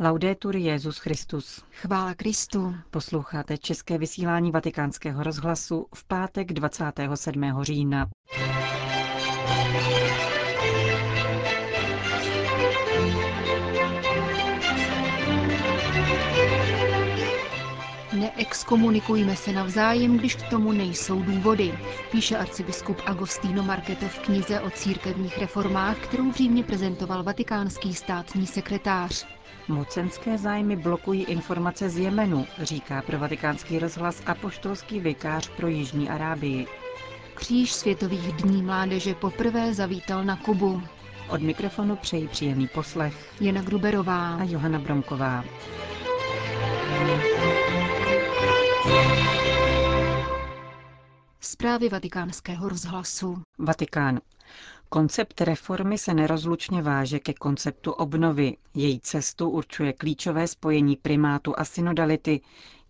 Laudetur Jezus Christus. Chvála Kristu. Posloucháte české vysílání Vatikánského rozhlasu v pátek 27. října. Neexkomunikujme se navzájem, když k tomu nejsou důvody, píše arcibiskup Agostino Marketo v knize o církevních reformách, kterou v Římě prezentoval vatikánský státní sekretář. Mocenské zájmy blokují informace z Jemenu, říká pro vatikánský rozhlas apoštolský vikář pro Jižní Arábii. Kříž Světových dní mládeže poprvé zavítal na Kubu. Od mikrofonu přeji příjemný poslech Jana Gruberová a Johana Bromková. Zprávy vatikánského rozhlasu. Vatikán. Koncept reformy se nerozlučně váže ke konceptu obnovy. Její cestu určuje klíčové spojení primátu a synodality,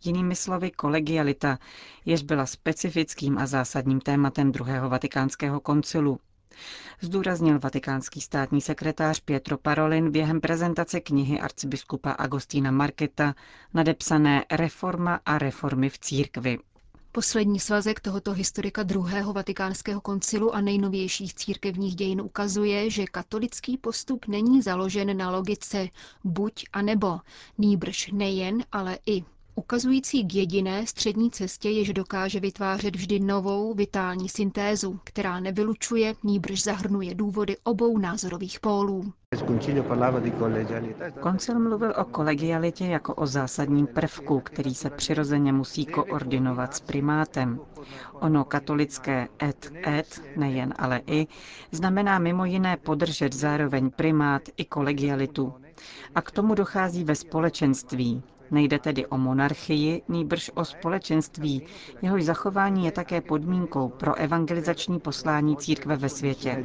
jinými slovy kolegialita, jež byla specifickým a zásadním tématem druhého vatikánského koncilu. Zdůraznil vatikánský státní sekretář Pietro Parolin během prezentace knihy arcibiskupa Agostína Marketa nadepsané Reforma a reformy v církvi. Poslední svazek tohoto historika druhého vatikánského koncilu a nejnovějších církevních dějin ukazuje, že katolický postup není založen na logice buď a nebo, nýbrž nejen, ale i ukazující k jediné střední cestě, jež dokáže vytvářet vždy novou vitální syntézu, která nevylučuje, níbrž zahrnuje důvody obou názorových pólů. Koncil mluvil o kolegialitě jako o zásadním prvku, který se přirozeně musí koordinovat s primátem. Ono katolické et et, nejen ale i, znamená mimo jiné podržet zároveň primát i kolegialitu. A k tomu dochází ve společenství, Nejde tedy o monarchii, nýbrž o společenství, jehož zachování je také podmínkou pro evangelizační poslání církve ve světě.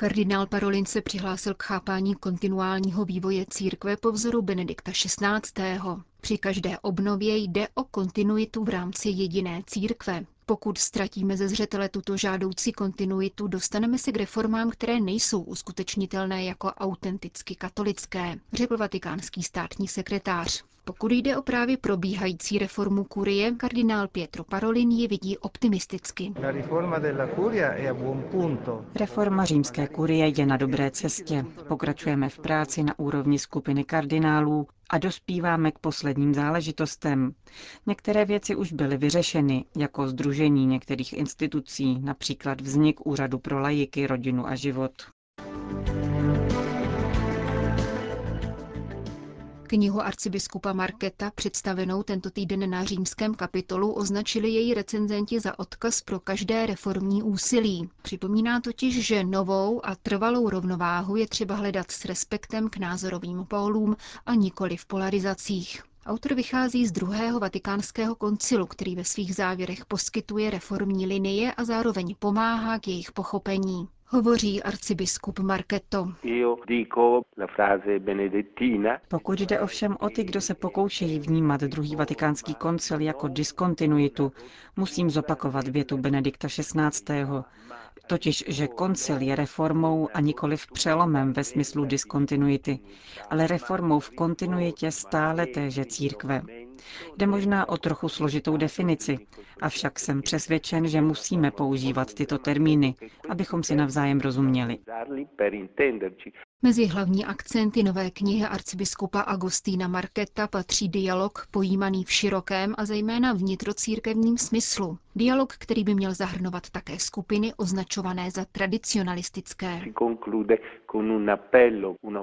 Kardinál Parolin se přihlásil k chápání kontinuálního vývoje církve po vzoru Benedikta XVI. Při každé obnově jde o kontinuitu v rámci jediné církve. Pokud ztratíme ze zřetele tuto žádoucí kontinuitu, dostaneme se k reformám, které nejsou uskutečnitelné jako autenticky katolické, řekl vatikánský státní sekretář. Pokud jde o právě probíhající reformu kurie, kardinál Pietro Parolin ji vidí optimisticky. Reforma římské kurie je na dobré cestě. Pokračujeme v práci na úrovni skupiny kardinálů a dospíváme k posledním záležitostem. Některé věci už byly vyřešeny, jako združení některých institucí, například vznik Úřadu pro lajiky, rodinu a život. Knihu arcibiskupa Marketa, představenou tento týden na římském kapitolu, označili její recenzenti za odkaz pro každé reformní úsilí. Připomíná totiž, že novou a trvalou rovnováhu je třeba hledat s respektem k názorovým pólům a nikoli v polarizacích. Autor vychází z druhého vatikánského koncilu, který ve svých závěrech poskytuje reformní linie a zároveň pomáhá k jejich pochopení. Hovoří arcibiskup Marketo. Pokud jde ovšem o ty, kdo se pokoušejí vnímat druhý vatikánský koncil jako diskontinuitu, musím zopakovat větu Benedikta XVI. Totiž, že koncil je reformou a nikoli v přelomem ve smyslu diskontinuity, ale reformou v kontinuitě stále téže církve. Jde možná o trochu složitou definici, avšak jsem přesvědčen, že musíme používat tyto termíny, abychom si navzájem rozuměli. Mezi hlavní akcenty nové knihy arcibiskupa Agostína Marketa patří dialog pojímaný v širokém a zejména vnitrocírkevním smyslu. Dialog, který by měl zahrnovat také skupiny označované za tradicionalistické.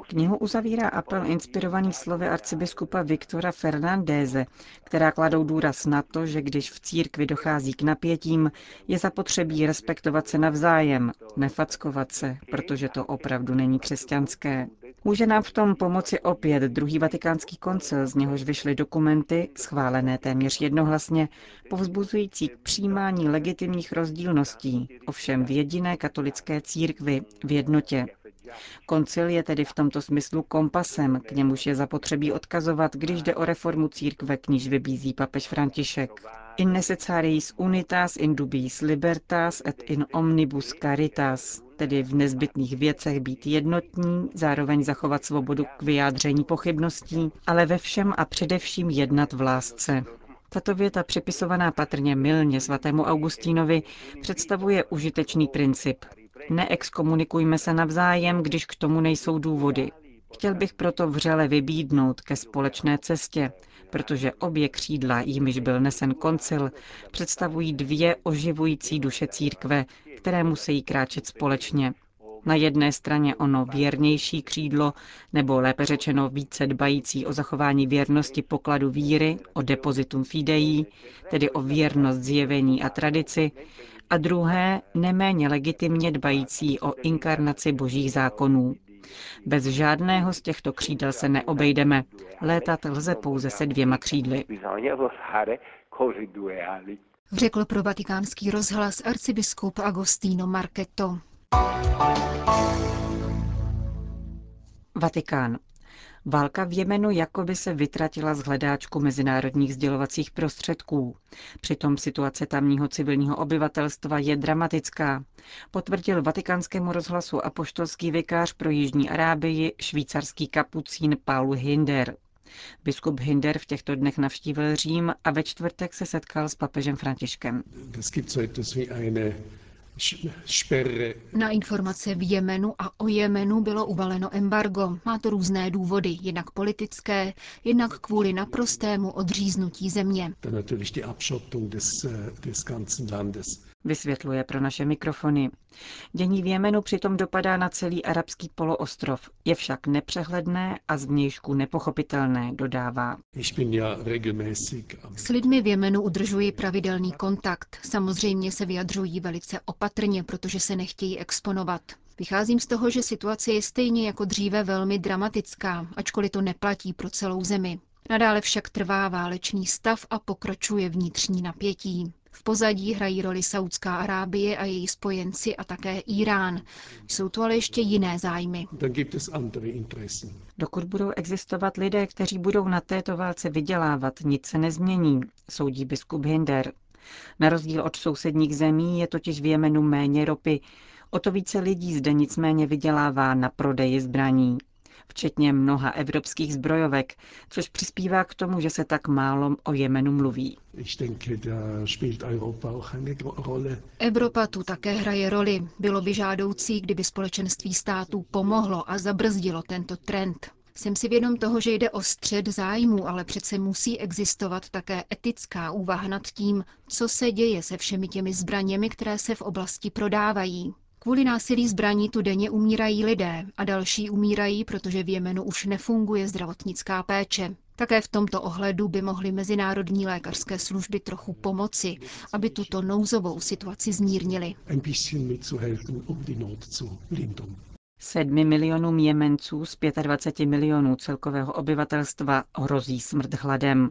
Knihu uzavírá apel inspirovaný slovy arcibiskupa Viktora Fernandéze, která kladou důraz na to, že když v církvi dochází k napětím, je zapotřebí respektovat se navzájem, nefackovat se, protože to opravdu není křesťanské. Může nám v tom pomoci opět druhý vatikánský koncil, z něhož vyšly dokumenty, schválené téměř jednohlasně, povzbuzující k přijímání legitimních rozdílností, ovšem v jediné katolické církvi, v jednotě. Koncil je tedy v tomto smyslu kompasem, k němuž je zapotřebí odkazovat, když jde o reformu církve, k níž vybízí papež František. In necessariis unitas in dubiis libertas et in omnibus caritas, tedy v nezbytných věcech být jednotní, zároveň zachovat svobodu k vyjádření pochybností, ale ve všem a především jednat v lásce. Tato věta připisovaná patrně milně svatému Augustínovi představuje užitečný princip. Neexkomunikujme se navzájem, když k tomu nejsou důvody. Chtěl bych proto vřele vybídnout ke společné cestě, protože obě křídla, jimiž byl nesen koncil, představují dvě oživující duše církve, které musí kráčet společně. Na jedné straně ono věrnější křídlo, nebo lépe řečeno více dbající o zachování věrnosti pokladu víry, o depozitum fidei, tedy o věrnost zjevení a tradici, a druhé neméně legitimně dbající o inkarnaci božích zákonů. Bez žádného z těchto křídel se neobejdeme. Létat lze pouze se dvěma křídly. Řekl pro vatikánský rozhlas arcibiskup Agostino Marketo. Vatikán. Válka v Jemenu jakoby se vytratila z hledáčku mezinárodních sdělovacích prostředků. Přitom situace tamního civilního obyvatelstva je dramatická, potvrdil vatikánskému rozhlasu apoštolský vikář pro Jižní Arábii švýcarský kapucín Paul Hinder. Biskup Hinder v těchto dnech navštívil Řím a ve čtvrtek se setkal s papežem Františkem. Na informace v Jemenu a o Jemenu bylo uvaleno embargo. Má to různé důvody, jednak politické, jednak kvůli naprostému odříznutí země. Vysvětluje pro naše mikrofony. Dění v Jemenu přitom dopadá na celý arabský poloostrov. Je však nepřehledné a zvnějšku nepochopitelné, dodává. S lidmi v Jemenu udržuji pravidelný kontakt. Samozřejmě se vyjadřují velice opatrně, protože se nechtějí exponovat. Vycházím z toho, že situace je stejně jako dříve velmi dramatická, ačkoliv to neplatí pro celou zemi. Nadále však trvá válečný stav a pokračuje vnitřní napětí. V pozadí hrají roli Saudská Arábie a její spojenci a také Irán. Jsou tu ale ještě jiné zájmy. Dokud budou existovat lidé, kteří budou na této válce vydělávat, nic se nezmění, soudí biskup Hinder. Na rozdíl od sousedních zemí je totiž v Jemenu méně ropy. O to více lidí zde nicméně vydělává na prodeji zbraní včetně mnoha evropských zbrojovek, což přispívá k tomu, že se tak málo o Jemenu mluví. Evropa tu také hraje roli. Bylo by žádoucí, kdyby společenství států pomohlo a zabrzdilo tento trend. Jsem si vědom toho, že jde o střed zájmu, ale přece musí existovat také etická úvaha nad tím, co se děje se všemi těmi zbraněmi, které se v oblasti prodávají. Kvůli násilí zbraní tu denně umírají lidé a další umírají, protože v Jemenu už nefunguje zdravotnická péče. Také v tomto ohledu by mohly mezinárodní lékařské služby trochu pomoci, aby tuto nouzovou situaci zmírnili. Sedmi milionům Jemenců z 25 milionů celkového obyvatelstva hrozí smrt hladem.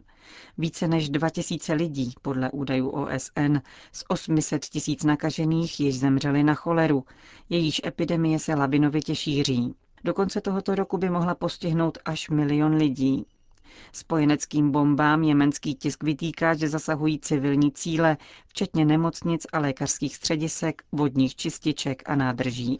Více než 2000 lidí, podle údajů OSN, z 800 tisíc nakažených již zemřeli na choleru, jejíž epidemie se labinovitě šíří. Do konce tohoto roku by mohla postihnout až milion lidí. Spojeneckým bombám jemenský tisk vytýká, že zasahují civilní cíle, včetně nemocnic a lékařských středisek, vodních čističek a nádrží.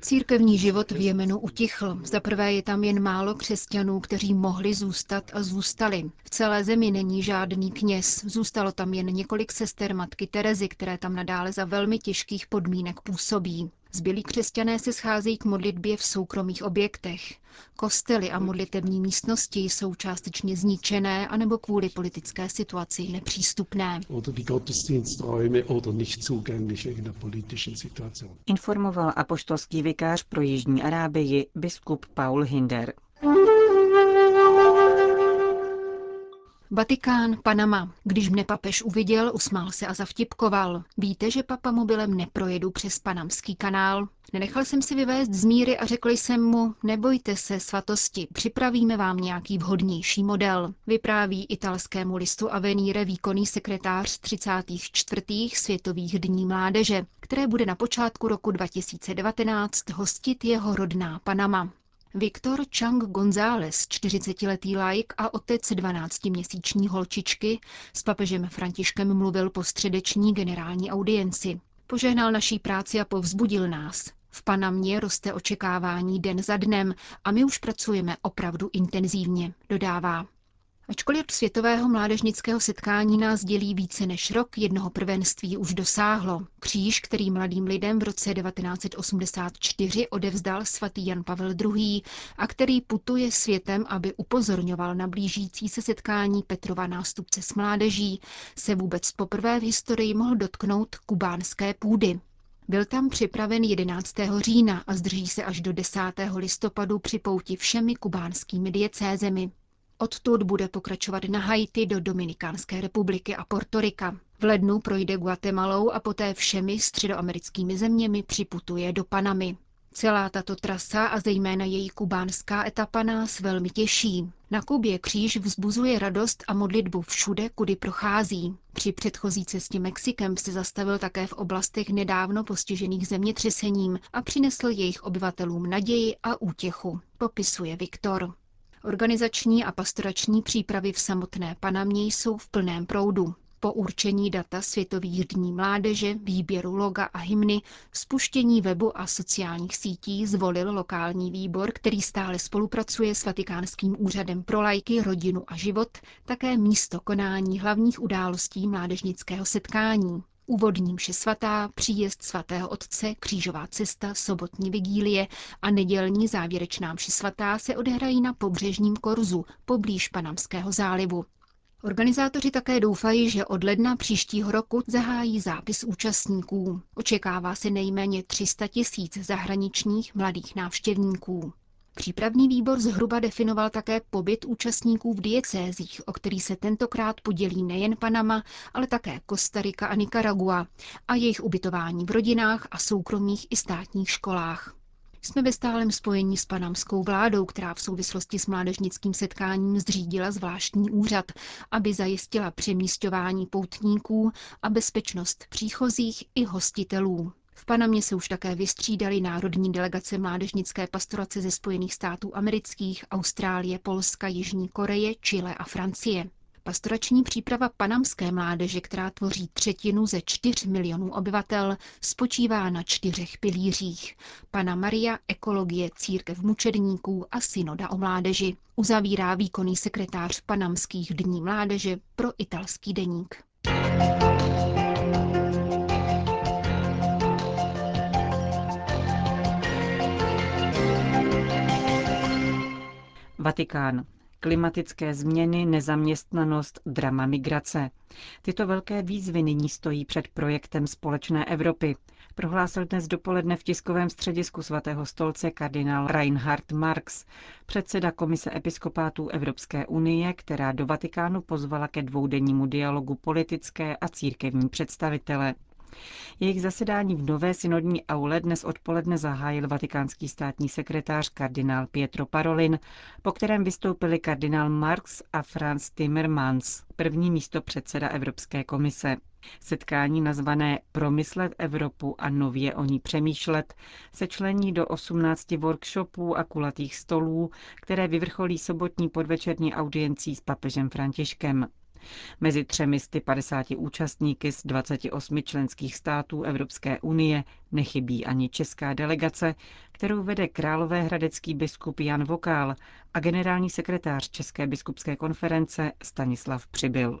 Církevní život v Jemenu utichl. Za prvé je tam jen málo křesťanů, kteří mohli zůstat a zůstali. V celé zemi není žádný kněz. Zůstalo tam jen několik sester matky Terezy, které tam nadále za velmi těžkých podmínek působí. Zbylí křesťané se scházejí k modlitbě v soukromých objektech. Kostely a modlitební místnosti jsou částečně zničené anebo kvůli politické situaci nepřístupné. Informoval apoštolský vikář pro Jižní Arábii biskup Paul Hinder. Vatikán, Panama. Když mne papež uviděl, usmál se a zavtipkoval. Víte, že papa mobilem neprojedu přes panamský kanál? Nenechal jsem si vyvést z míry a řekl jsem mu, nebojte se svatosti, připravíme vám nějaký vhodnější model. Vypráví italskému listu Avenire výkonný sekretář 34. Světových dní mládeže, které bude na počátku roku 2019 hostit jeho rodná Panama. Viktor Chang González, 40-letý laik a otec 12-měsíční holčičky, s papežem Františkem mluvil po středeční generální audienci. Požehnal naší práci a povzbudil nás. V Panamě roste očekávání den za dnem a my už pracujeme opravdu intenzivně, dodává. Ačkoliv světového mládežnického setkání nás dělí více než rok, jednoho prvenství už dosáhlo. Kříž, který mladým lidem v roce 1984 odevzdal svatý Jan Pavel II. a který putuje světem, aby upozorňoval na blížící se setkání Petrova nástupce s mládeží, se vůbec poprvé v historii mohl dotknout kubánské půdy. Byl tam připraven 11. října a zdrží se až do 10. listopadu při pouti všemi kubánskými diecézemi. Odtud bude pokračovat na Haiti do Dominikánské republiky a Portorika. V lednu projde Guatemalou a poté všemi středoamerickými zeměmi připutuje do Panamy. Celá tato trasa a zejména její kubánská etapa nás velmi těší. Na Kubě kříž vzbuzuje radost a modlitbu všude, kudy prochází. Při předchozí cestě Mexikem se zastavil také v oblastech nedávno postižených zemětřesením a přinesl jejich obyvatelům naději a útěchu, popisuje Viktor. Organizační a pastorační přípravy v samotné Panamě jsou v plném proudu. Po určení data Světových dní mládeže, výběru loga a hymny, spuštění webu a sociálních sítí zvolil lokální výbor, který stále spolupracuje s Vatikánským úřadem pro lajky, rodinu a život, také místo konání hlavních událostí mládežnického setkání. Úvodní mše svatá, příjezd svatého otce, křížová cesta, sobotní vigílie a nedělní závěrečná mše svatá se odehrají na pobřežním korzu poblíž Panamského zálivu. Organizátoři také doufají, že od ledna příštího roku zahájí zápis účastníků. Očekává se nejméně 300 tisíc zahraničních mladých návštěvníků. Přípravný výbor zhruba definoval také pobyt účastníků v diecézích, o který se tentokrát podělí nejen Panama, ale také Kostarika a Nicaragua a jejich ubytování v rodinách a soukromých i státních školách. Jsme ve stálem spojení s panamskou vládou, která v souvislosti s mládežnickým setkáním zřídila zvláštní úřad, aby zajistila přemístování poutníků a bezpečnost příchozích i hostitelů. V Panamě se už také vystřídali národní delegace mládežnické pastorace ze Spojených států amerických, Austrálie, Polska, Jižní Koreje, Chile a Francie. Pastorační příprava panamské mládeže, která tvoří třetinu ze 4 milionů obyvatel, spočívá na čtyřech pilířích. Pana Maria, ekologie, církev mučedníků a synoda o mládeži. Uzavírá výkonný sekretář panamských dní mládeže pro italský deník. Vatikán. Klimatické změny, nezaměstnanost, drama migrace. Tyto velké výzvy nyní stojí před projektem Společné Evropy, prohlásil dnes dopoledne v tiskovém středisku svatého stolce kardinál Reinhard Marx, předseda Komise episkopátů Evropské unie, která do Vatikánu pozvala ke dvoudennímu dialogu politické a církevní představitele. Jejich zasedání v nové synodní aule dnes odpoledne zahájil vatikánský státní sekretář kardinál Pietro Parolin, po kterém vystoupili kardinál Marx a Franz Timmermans, první místo předseda Evropské komise. Setkání nazvané Promyslet Evropu a nově o ní přemýšlet se člení do 18 workshopů a kulatých stolů, které vyvrcholí sobotní podvečerní audiencí s papežem Františkem. Mezi třemi 50 účastníky z 28 členských států Evropské unie nechybí ani česká delegace, kterou vede královéhradecký biskup Jan Vokál a generální sekretář České biskupské konference Stanislav Přibyl.